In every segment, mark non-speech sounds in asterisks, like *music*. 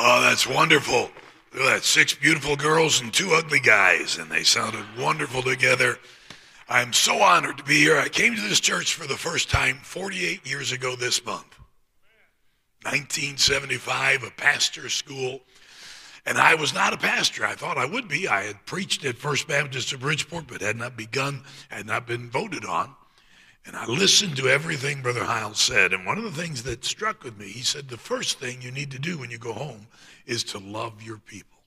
Oh, that's wonderful. Look at that. Six beautiful girls and two ugly guys, and they sounded wonderful together. I'm so honored to be here. I came to this church for the first time 48 years ago this month. 1975, a pastor's school. And I was not a pastor. I thought I would be. I had preached at First Baptist of Bridgeport, but had not begun, had not been voted on. And I listened to everything Brother Hyles said. And one of the things that struck with me, he said, the first thing you need to do when you go home is to love your people.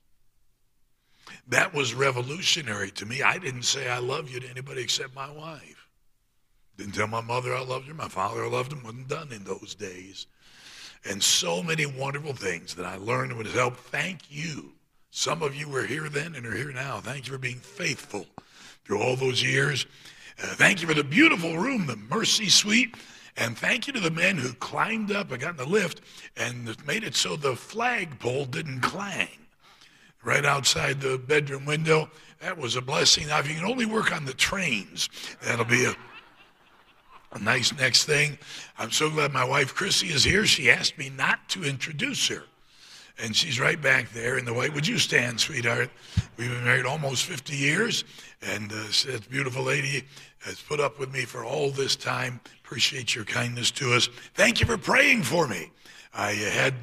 That was revolutionary to me. I didn't say I love you to anybody except my wife. Didn't tell my mother I loved her, my father I loved him. Wasn't done in those days. And so many wonderful things that I learned would help. Thank you. Some of you were here then and are here now. Thank you for being faithful through all those years. Uh, thank you for the beautiful room, the Mercy Suite. And thank you to the men who climbed up and got in the lift and made it so the flagpole didn't clang right outside the bedroom window. That was a blessing. Now, if you can only work on the trains, that'll be a, a nice next thing. I'm so glad my wife Chrissy is here. She asked me not to introduce her. And she's right back there in the way. Would you stand, sweetheart? We've been married almost 50 years. And uh, that beautiful lady has put up with me for all this time. Appreciate your kindness to us. Thank you for praying for me. I had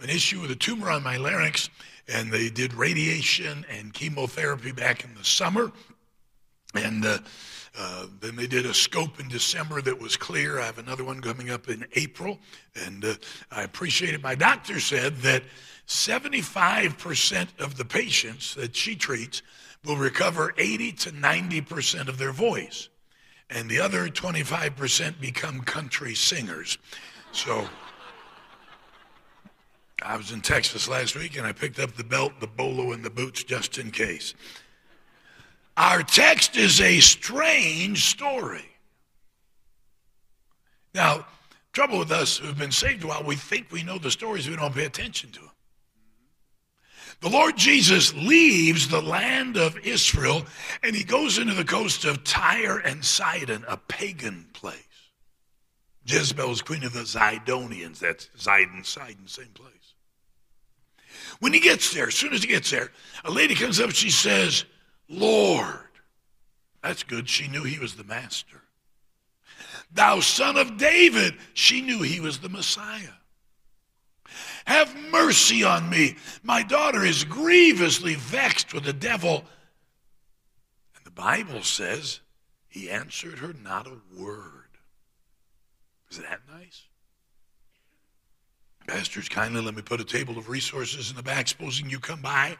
an issue with a tumor on my larynx, and they did radiation and chemotherapy back in the summer. And uh, uh, then they did a scope in December that was clear. I have another one coming up in April. And uh, I appreciate it. My doctor said that 75% of the patients that she treats will recover 80 to 90% of their voice. And the other 25% become country singers. So I was in Texas last week and I picked up the belt, the bolo, and the boots just in case. Our text is a strange story. Now, trouble with us who've been saved a while, we think we know the stories, we don't pay attention to them. The Lord Jesus leaves the land of Israel and he goes into the coast of Tyre and Sidon, a pagan place. Jezebel's queen of the Zidonians. That's Zidon, Sidon, same place. When he gets there, as soon as he gets there, a lady comes up, she says, Lord. That's good. She knew he was the master. Thou son of David. She knew he was the Messiah. Have mercy on me. My daughter is grievously vexed with the devil. And the Bible says he answered her not a word. Is that nice? Pastors, kindly let me put a table of resources in the back, supposing you come by,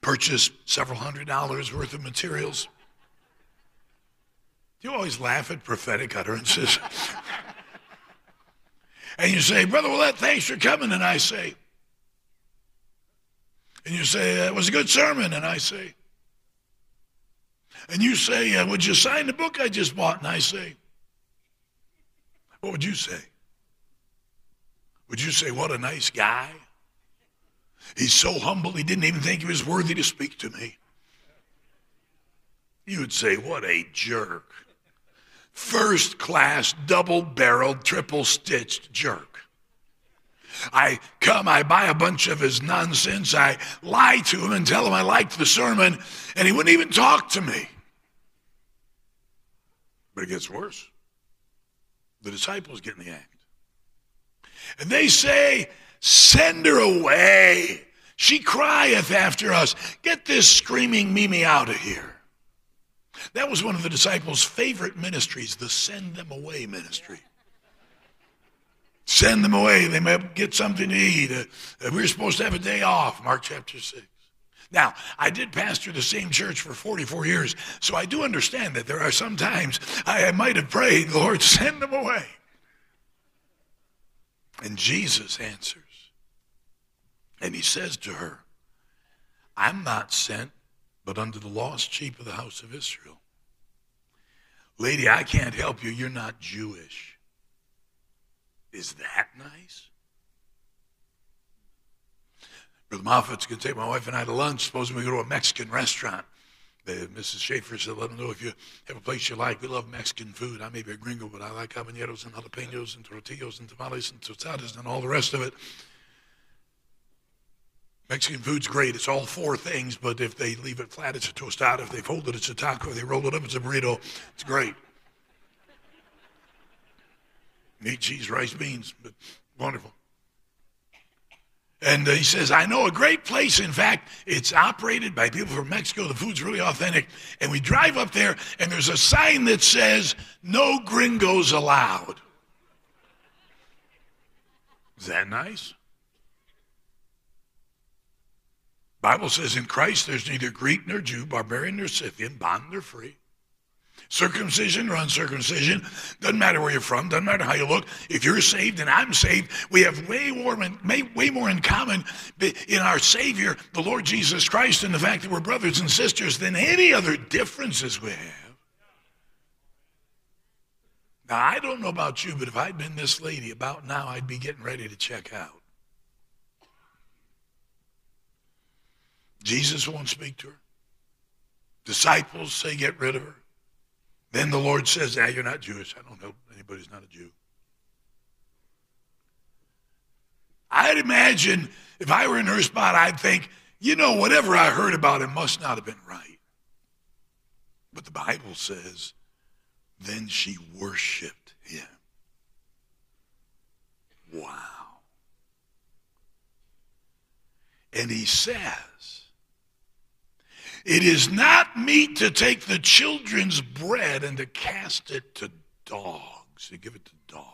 purchase several hundred dollars worth of materials. Do you always laugh at prophetic utterances. *laughs* And you say, Brother Ouellette, thanks for coming. And I say, and you say, that was a good sermon. And I say, and you say, uh, would you sign the book I just bought? And I say, what would you say? Would you say, what a nice guy? He's so humble, he didn't even think he was worthy to speak to me. You would say, what a jerk first class, double barreled, triple stitched jerk. I come, I buy a bunch of his nonsense, I lie to him and tell him I liked the sermon, and he wouldn't even talk to me. But it gets worse. The disciples get in the act. And they say, Send her away. She crieth after us. Get this screaming Mimi out of here. That was one of the disciples' favorite ministries, the send them away ministry. Send them away. They may get something to eat. Uh, uh we are supposed to have a day off, Mark chapter 6. Now, I did pastor the same church for 44 years, so I do understand that there are some times I, I might have prayed, Lord, *laughs* send them away. And Jesus answers. And he says to her, I'm not sent but unto the lost sheep of the house of Israel. Lady, I can't help you. You're not Jewish. Is that nice? Brother Moffat's going to take my wife and I to lunch. Suppose we go to a Mexican restaurant. Mrs. Schaefer said, let them know if you have a place you like. We love Mexican food. I may be a gringo, but I like habaneros and jalapenos and tortillas and tamales and tostadas and all the rest of it. Mexican food's great. It's all four things, but if they leave it flat, it's a tostada. If they fold it, it's a taco. If they roll it up, it's a burrito. It's great. Meat, cheese, rice, beans, but wonderful. And he says, I know a great place. In fact, it's operated by people from Mexico. The food's really authentic. And we drive up there, and there's a sign that says, No gringos allowed. Is that nice? Bible says in Christ there's neither Greek nor Jew, barbarian nor Scythian, bond nor free. Circumcision or uncircumcision, doesn't matter where you're from, doesn't matter how you look. If you're saved and I'm saved, we have way more, way more in common in our Savior, the Lord Jesus Christ, and the fact that we're brothers and sisters than any other differences we have. Now, I don't know about you, but if I'd been this lady about now, I'd be getting ready to check out. Jesus won't speak to her. Disciples say, get rid of her. Then the Lord says, ah, you're not Jewish. I don't know anybody who's not a Jew. I'd imagine if I were in her spot, I'd think, you know, whatever I heard about him must not have been right. But the Bible says, then she worshiped him. Wow. And he says, it is not meet to take the children's bread and to cast it to dogs, to give it to dogs.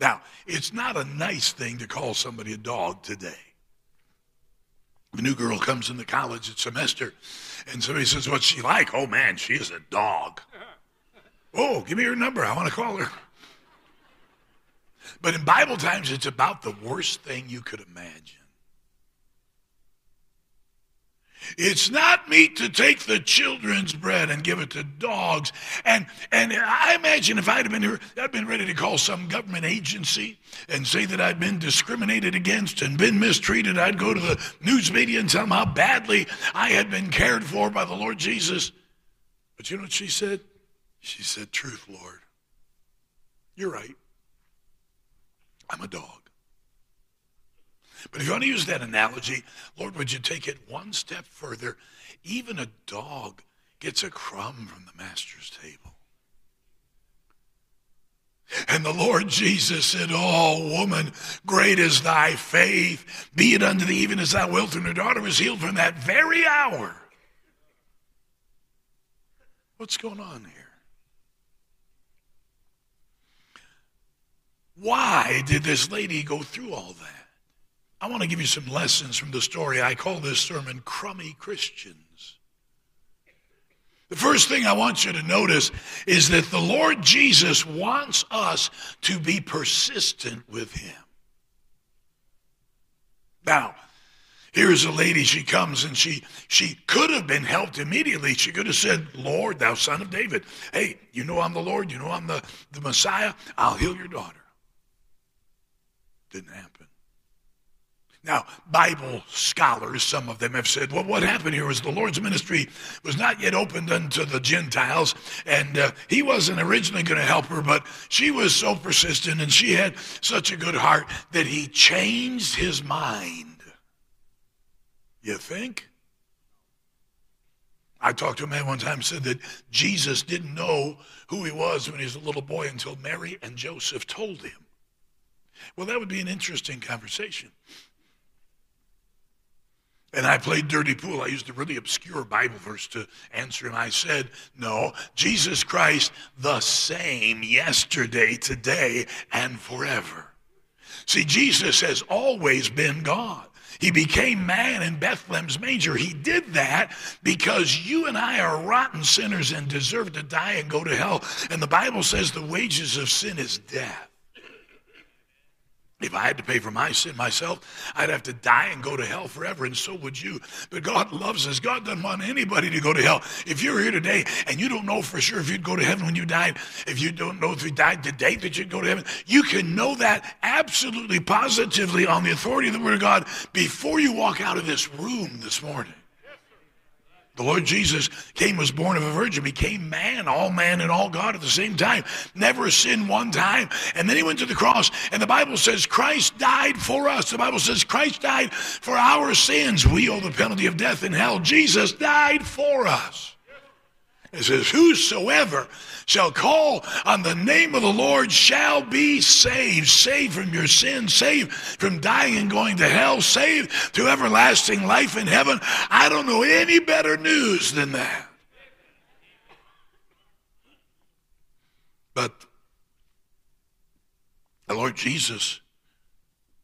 Now, it's not a nice thing to call somebody a dog today. A new girl comes into college at semester, and somebody says, What's she like? Oh man, she is a dog. oh, give me her number. I want to call her. But in Bible times, it's about the worst thing you could imagine. It's not meet to take the children's bread and give it to dogs. And and I imagine if I'd have been here, I'd been ready to call some government agency and say that I'd been discriminated against and been mistreated. I'd go to the news media and tell them how badly I had been cared for by the Lord Jesus. But you know what she said? She said, Truth, Lord. You're right. I'm a dog. But if you want to use that analogy, Lord, would you take it one step further? Even a dog gets a crumb from the master's table. And the Lord Jesus said, Oh, woman, great is thy faith. Be it unto thee even as thou wilt. And her daughter was healed from that very hour. What's going on here? Why did this lady go through all that? I want to give you some lessons from the story. I call this sermon Crummy Christians. The first thing I want you to notice is that the Lord Jesus wants us to be persistent with Him. Now, here's a lady, she comes and she she could have been helped immediately. She could have said, Lord, thou son of David, hey, you know I'm the Lord, you know I'm the, the Messiah, I'll heal your daughter. Didn't happen. Now, Bible scholars, some of them have said, well, what happened here was the Lord's ministry was not yet opened unto the Gentiles, and uh, he wasn't originally going to help her, but she was so persistent and she had such a good heart that he changed his mind. You think? I talked to a man one time said that Jesus didn't know who he was when he was a little boy until Mary and Joseph told him. Well, that would be an interesting conversation. And I played dirty pool. I used a really obscure Bible verse to answer him. I said, No, Jesus Christ, the same yesterday, today, and forever. See, Jesus has always been God. He became man in Bethlehem's manger. He did that because you and I are rotten sinners and deserve to die and go to hell. And the Bible says the wages of sin is death. If I had to pay for my sin myself, I'd have to die and go to hell forever, and so would you. But God loves us. God doesn't want anybody to go to hell. If you're here today and you don't know for sure if you'd go to heaven when you died, if you don't know if you died today that you'd go to heaven, you can know that absolutely positively on the authority of the Word of God before you walk out of this room this morning. The Lord Jesus came, was born of a virgin, became man, all man and all God at the same time. Never sinned one time. And then he went to the cross. And the Bible says Christ died for us. The Bible says Christ died for our sins. We owe the penalty of death in hell. Jesus died for us. It says, Whosoever shall call on the name of the Lord shall be saved. Saved from your sins, saved from dying and going to hell, saved to everlasting life in heaven. I don't know any better news than that. But the Lord Jesus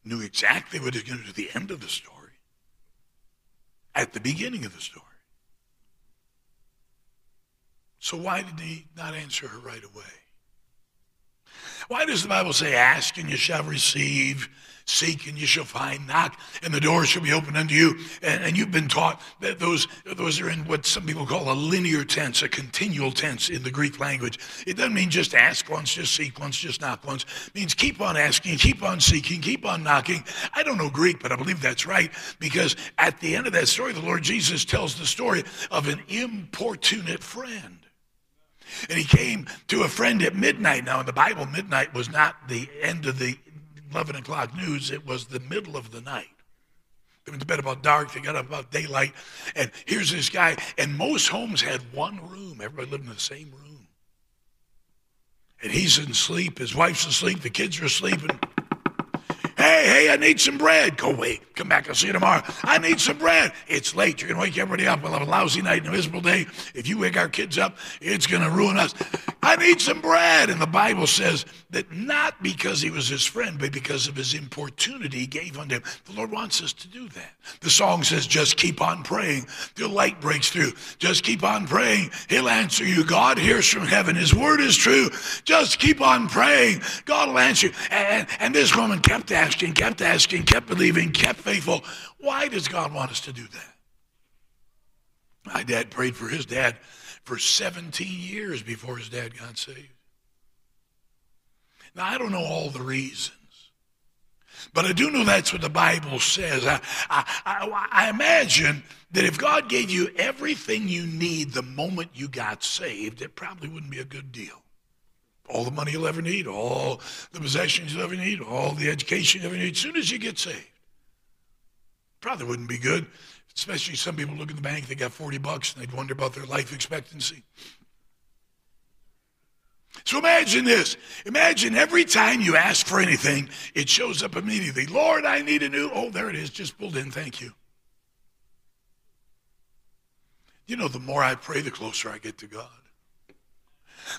knew exactly what he was going to do at the end of the story, at the beginning of the story. So why did he not answer her right away? Why does the Bible say, Ask and you shall receive, seek and you shall find, knock and the door shall be opened unto you? And, and, you've been taught that those, those are in what some people call a linear tense, a continual tense in the Greek language. It doesn't mean just ask once, just seek once, just knock once. It means keep on asking, keep on seeking, keep on knocking. I don't know Greek, but I believe that's right because at the end of that story, the Lord Jesus tells the story of an importunate friend. And he came to a friend at midnight. Now, in the Bible, midnight was not the end of the 11 o'clock news, it was the middle of the night. They went to bed about dark, they got up about daylight. And here's this guy. And most homes had one room, everybody lived in the same room. And he's in sleep, his wife's asleep, the kids are asleep. And Hey, hey, I need some bread. Go away. Come back. I'll see you tomorrow. I need some bread. It's late. You're going to wake everybody up. We'll have a lousy night and a miserable day. If you wake our kids up, it's going to ruin us. I need some bread. And the Bible says that not because he was his friend, but because of his importunity he gave unto him. The Lord wants us to do that. The song says, just keep on praying till light breaks through. Just keep on praying. He'll answer you. God hears from heaven. His word is true. Just keep on praying. God will answer you. And, and this woman kept asking asking, kept asking, kept believing, kept faithful. Why does God want us to do that? My dad prayed for his dad for 17 years before his dad got saved. Now, I don't know all the reasons, but I do know that's what the Bible says. I, I, I, I imagine that if God gave you everything you need the moment you got saved, it probably wouldn't be a good deal all the money you'll ever need, all the possessions you'll ever need, all the education you'll ever need, as soon as you get saved. Probably wouldn't be good, especially some people look in the bank, they got 40 bucks, and they'd wonder about their life expectancy. So imagine this. Imagine every time you ask for anything, it shows up immediately. Lord, I need a new. Oh, there it is, just pulled in. Thank you. You know, the more I pray, the closer I get to God.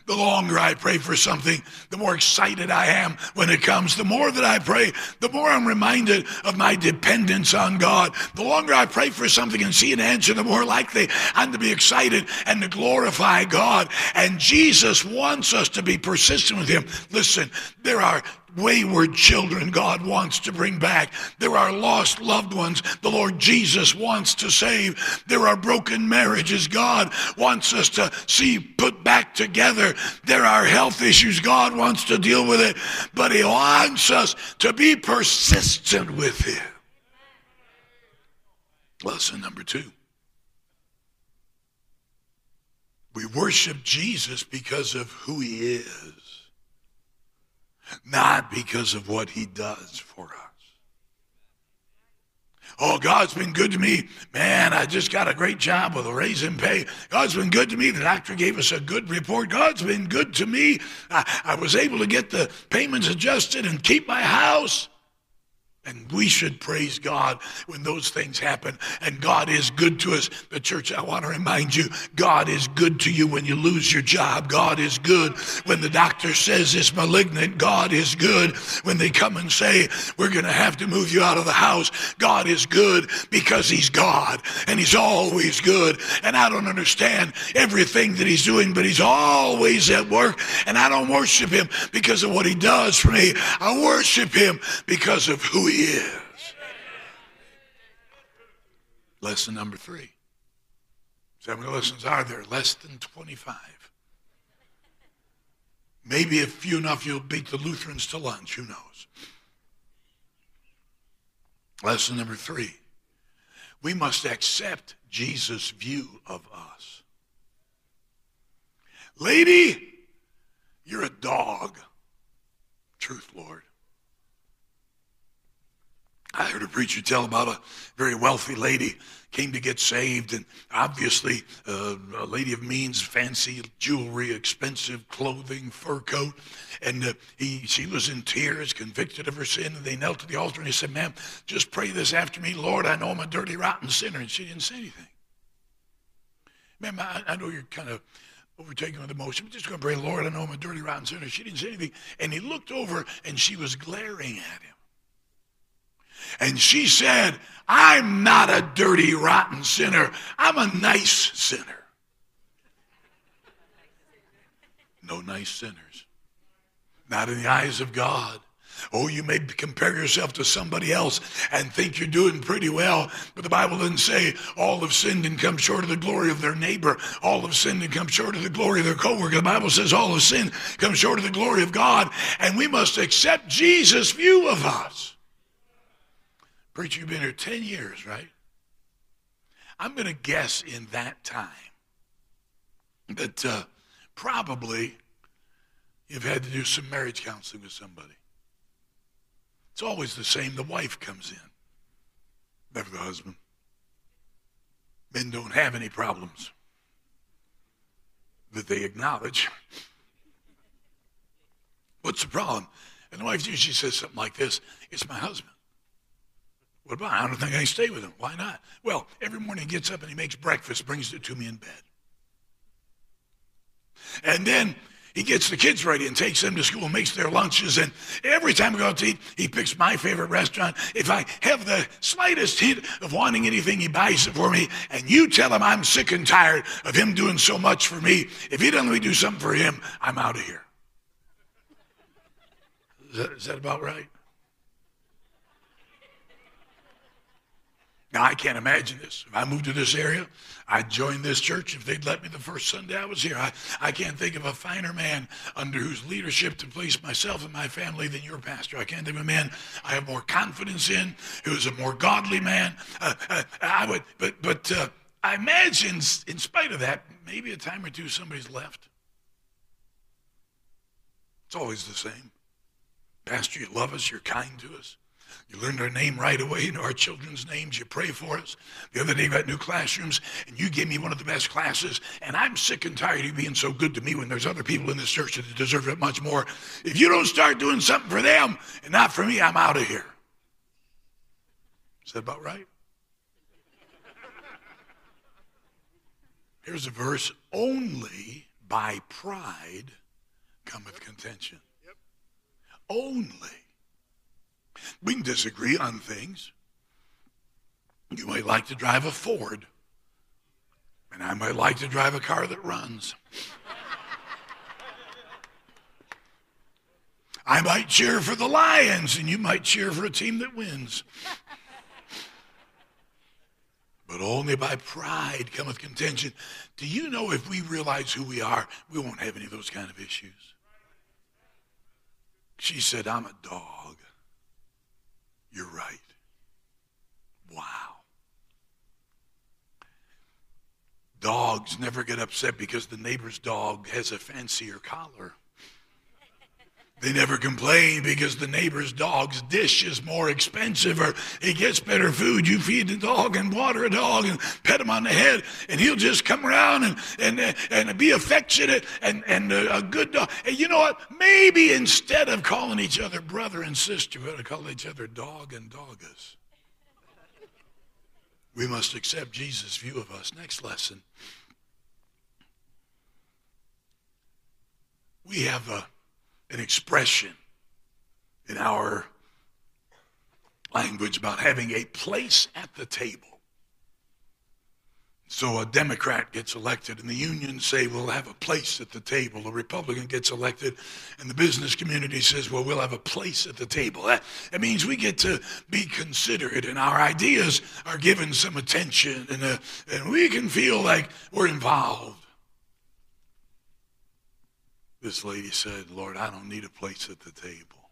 The longer I pray for something, the more excited I am when it comes. The more that I pray, the more I'm reminded of my dependence on God. The longer I pray for something and see an answer, the more likely I'm to be excited and to glorify God. And Jesus wants us to be persistent with Him. Listen, there are wayward children God wants to bring back. There are lost loved ones the Lord Jesus wants to save. There are broken marriages God wants us to see put back together. There are health issues God wants to deal with it, but He wants us to be persistent with Him. Lesson number two. We worship Jesus because of who He is not because of what he does for us. Oh, God's been good to me. Man, I just got a great job with a raise in pay. God's been good to me. The doctor gave us a good report. God's been good to me. I, I was able to get the payments adjusted and keep my house. And we should praise God when those things happen. And God is good to us. The church, I want to remind you, God is good to you when you lose your job. God is good when the doctor says it's malignant. God is good when they come and say, we're going to have to move you out of the house. God is good because he's God and he's always good. And I don't understand everything that he's doing, but he's always at work. And I don't worship him because of what he does for me. I worship him because of who he he is. Lesson number three. how many lessons are there? Less than 25. Maybe if few enough, you'll beat the Lutherans to lunch. Who knows? Lesson number three. We must accept Jesus' view of us. Lady, you're a dog. Truth, Lord. I heard a preacher tell about a very wealthy lady came to get saved, and obviously uh, a lady of means, fancy jewelry, expensive clothing, fur coat, and uh, he she was in tears, convicted of her sin, and they knelt to the altar and he said, "Ma'am, just pray this after me, Lord. I know I'm a dirty, rotten sinner," and she didn't say anything. Ma'am, I, I know you're kind of overtaken with emotion, but just going to pray, Lord, I know I'm a dirty, rotten sinner. She didn't say anything, and he looked over and she was glaring at him. And she said, I'm not a dirty, rotten sinner. I'm a nice sinner. No nice sinners. Not in the eyes of God. Oh, you may compare yourself to somebody else and think you're doing pretty well, but the Bible doesn't say all have sinned and come short of the glory of their neighbor. All have sinned and come short of the glory of their coworker. The Bible says all have sinned, come short of the glory of God, and we must accept Jesus' view of us. Preacher, you've been here 10 years, right? I'm going to guess in that time that uh, probably you've had to do some marriage counseling with somebody. It's always the same. The wife comes in, never the husband. Men don't have any problems that they acknowledge. What's the problem? And the wife usually says something like this It's my husband. What about? I don't think I can stay with him. Why not? Well, every morning he gets up and he makes breakfast, brings it to me in bed. And then he gets the kids ready and takes them to school, makes their lunches, and every time we go out to eat, he picks my favorite restaurant. If I have the slightest hint of wanting anything, he buys it for me. And you tell him I'm sick and tired of him doing so much for me. If he doesn't let me do something for him, I'm out of here. Is that, is that about right? Now, I can't imagine this. If I moved to this area, I'd join this church if they'd let me the first Sunday I was here. I, I can't think of a finer man under whose leadership to place myself and my family than your pastor. I can't think of a man I have more confidence in, who's a more godly man. Uh, uh, I would, but, but uh, I imagine, in spite of that, maybe a time or two somebody's left. It's always the same. Pastor, you love us, you're kind to us. You learned our name right away, you know our children's names. You pray for us. The other day, we got new classrooms, and you gave me one of the best classes. And I'm sick and tired of you being so good to me when there's other people in this church that deserve it much more. If you don't start doing something for them and not for me, I'm out of here. Is that about right? Here's a verse only by pride cometh contention. Yep. Only. We can disagree on things. You might like to drive a Ford, and I might like to drive a car that runs. I might cheer for the Lions, and you might cheer for a team that wins. But only by pride cometh contention. Do you know if we realize who we are, we won't have any of those kind of issues? She said, I'm a dog. You're right. Wow. Dogs never get upset because the neighbor's dog has a fancier collar. They never complain because the neighbor's dog's dish is more expensive or he gets better food. You feed the dog and water a dog and pet him on the head, and he'll just come around and, and, and be affectionate and, and a, good dog. And you know what? Maybe instead of calling each other brother and sister, we ought to call each other dog and doggas. We must accept Jesus' view of us. Next lesson. We have a an expression in our language about having a place at the table. So a Democrat gets elected, and the unions say, we'll have a place at the table. A Republican gets elected, and the business community says, well, we'll have a place at the table. That, that means we get to be considered, and our ideas are given some attention, and, uh, and we can feel like we're involved. This lady said, Lord, I don't need a place at the table.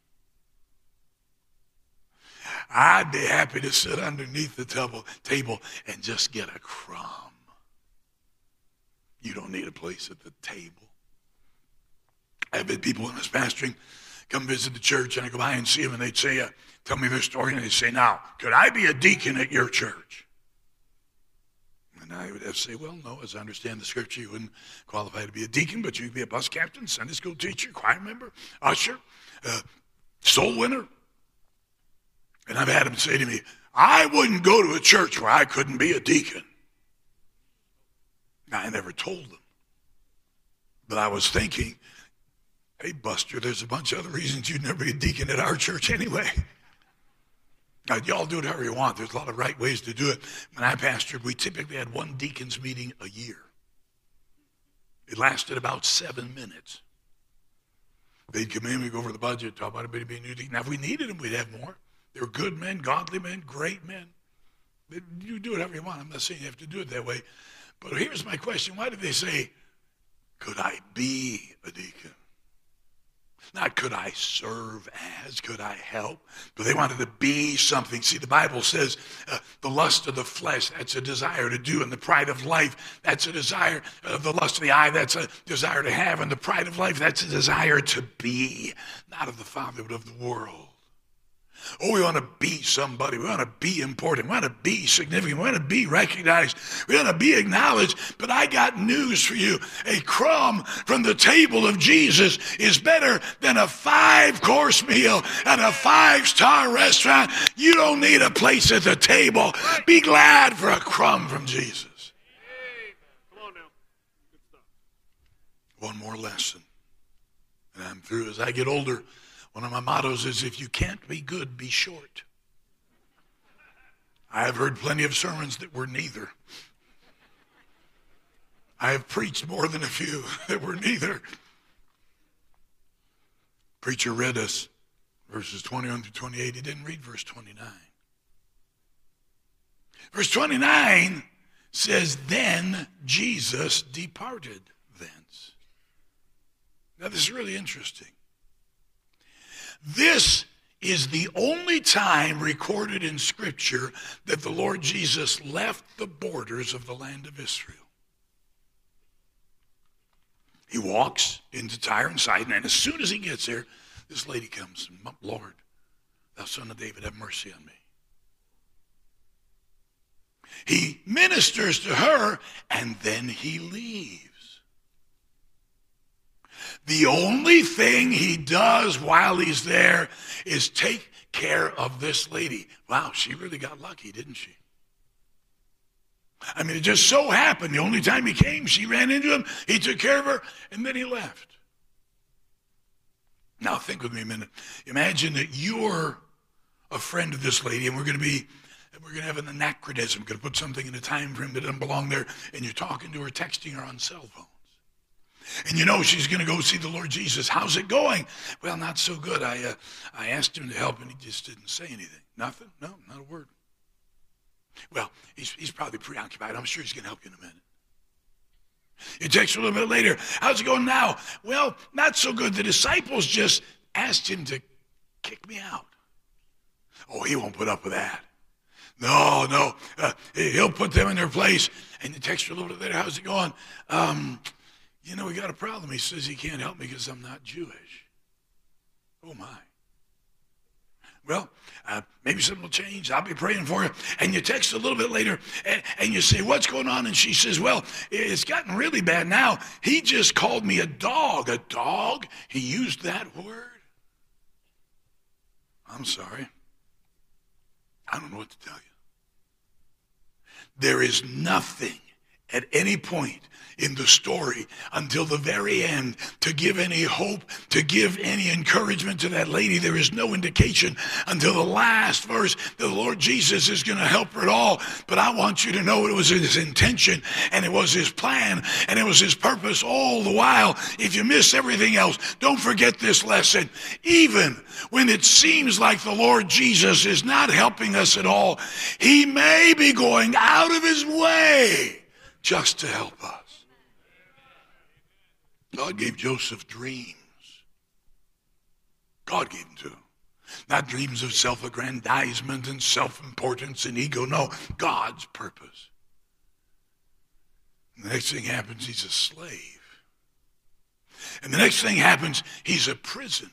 I'd be happy to sit underneath the table, table and just get a crumb. You don't need a place at the table. I've had people in this pastoring come visit the church, and I go by and see them, and they'd say, uh, tell me their story, and they'd say, now, could I be a deacon at your church? And I would have to say, well, no, as I understand the scripture, you wouldn't qualify to be a deacon, but you could be a bus captain, Sunday school teacher, choir member, usher, uh, soul winner. And I've had them say to me, I wouldn't go to a church where I couldn't be a deacon. I never told them. But I was thinking, hey, Buster, there's a bunch of other reasons you'd never be a deacon at our church anyway. *laughs* Now, y'all do it however you want. There's a lot of right ways to do it. When I pastored, we typically had one deacon's meeting a year. It lasted about seven minutes. They'd come in, we'd go over the budget, talk about anybody being new deacon. Now, if we needed them, we'd have more. They were good men, godly men, great men. You do it however you want. I'm not saying you have to do it that way. But here's my question why did they say, could I be a deacon? Not could I serve as, could I help? But they wanted to be something. See, the Bible says uh, the lust of the flesh, that's a desire to do, and the pride of life, that's a desire of the lust of the eye, that's a desire to have, and the pride of life, that's a desire to be, not of the Father, but of the world. Oh, we want to be somebody. We want to be important. We want to be significant. We want to be recognized. We want to be acknowledged. But I got news for you. A crumb from the table of Jesus is better than a five course meal at a five star restaurant. You don't need a place at the table. Be glad for a crumb from Jesus. One more lesson. And I'm through. As I get older, one of my mottos is if you can't be good, be short. I have heard plenty of sermons that were neither. I have preached more than a few *laughs* that were neither. Preacher read us verses 21 through 28. He didn't read verse 29. Verse 29 says, Then Jesus departed thence. Now, this is really interesting. This is the only time recorded in Scripture that the Lord Jesus left the borders of the land of Israel. He walks into Tyre and Sidon, and as soon as he gets there, this lady comes, Lord, thou son of David, have mercy on me. He ministers to her, and then he leaves. The only thing he does while he's there is take care of this lady. Wow, she really got lucky, didn't she? I mean, it just so happened the only time he came, she ran into him, he took care of her, and then he left. Now, think with me a minute. Imagine that you're a friend of this lady, and we're going to be and we're going to have an anachronism. Going to put something in a time frame that doesn't belong there, and you're talking to her, texting her on cell phone. And you know she's going to go see the Lord Jesus. How's it going? Well, not so good. I, uh, I asked him to help, and he just didn't say anything. Nothing? No, not a word. Well, he's, he's probably preoccupied. I'm sure he's going to help you in a minute. He texts a little bit later. How's it going now? Well, not so good. The disciples just asked him to kick me out. Oh, he won't put up with that. No, no. Uh, he'll put them in their place. And the text a little bit later. How's it going? Um, you know, we got a problem. He says he can't help me because I'm not Jewish. Oh, my. Well, uh, maybe something will change. I'll be praying for you. And you text a little bit later and, and, you say, What's going on? And she says, Well, it's gotten really bad now. He just called me a dog. A dog? He used that word? I'm sorry. I don't know what to tell you. There is nothing at any point in the story until the very end to give any hope, to give any encouragement to that lady. There is no indication until the last verse that the Lord Jesus is going to help her at all. But I want you to know it was his intention and it was his plan and it was his purpose all the while. If you miss everything else, don't forget this lesson. Even when it seems like the Lord Jesus is not helping us at all, he may be going out of his way just to help us. God gave Joseph dreams. God gave them to him. Not dreams of self aggrandizement and self importance and ego. No, God's purpose. And the next thing happens, he's a slave. And the next thing happens, he's a prisoner.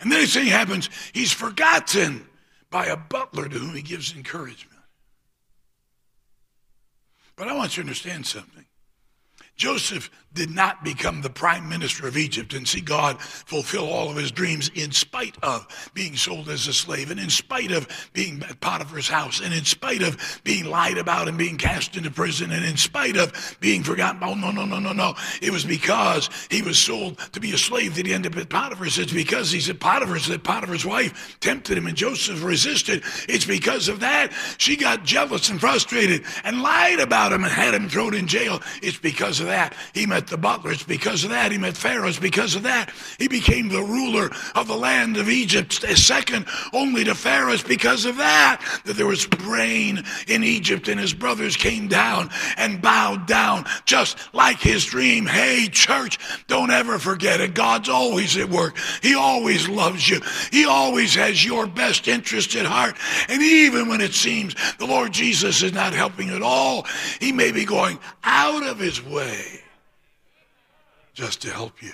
And the next thing happens, he's forgotten by a butler to whom he gives encouragement. But I want you to understand something. Joseph did not become the prime minister of Egypt and see God fulfill all of his dreams in spite of being sold as a slave and in spite of being at Potiphar's house and in spite of being lied about and being cast into prison and in spite of being forgotten. Oh, no, no, no, no, no. It was because he was sold to be a slave that he ended up at Potiphar's. It's because he's at Potiphar's that Potiphar's wife tempted him and Joseph resisted. It's because of that she got jealous and frustrated and lied about him and had him thrown in jail. It's because of that he met met the butler. It's because of that. He met pharaohs because of that. He became the ruler of the land of Egypt, second only to pharaohs because of that that there was rain in Egypt and his brothers came down and bowed down just like his dream. Hey, church, don't ever forget it. God's always at work. He always loves you. He always has your best interest at heart. And even when it seems the Lord Jesus is not helping at all, he may be going out of his way just to help you.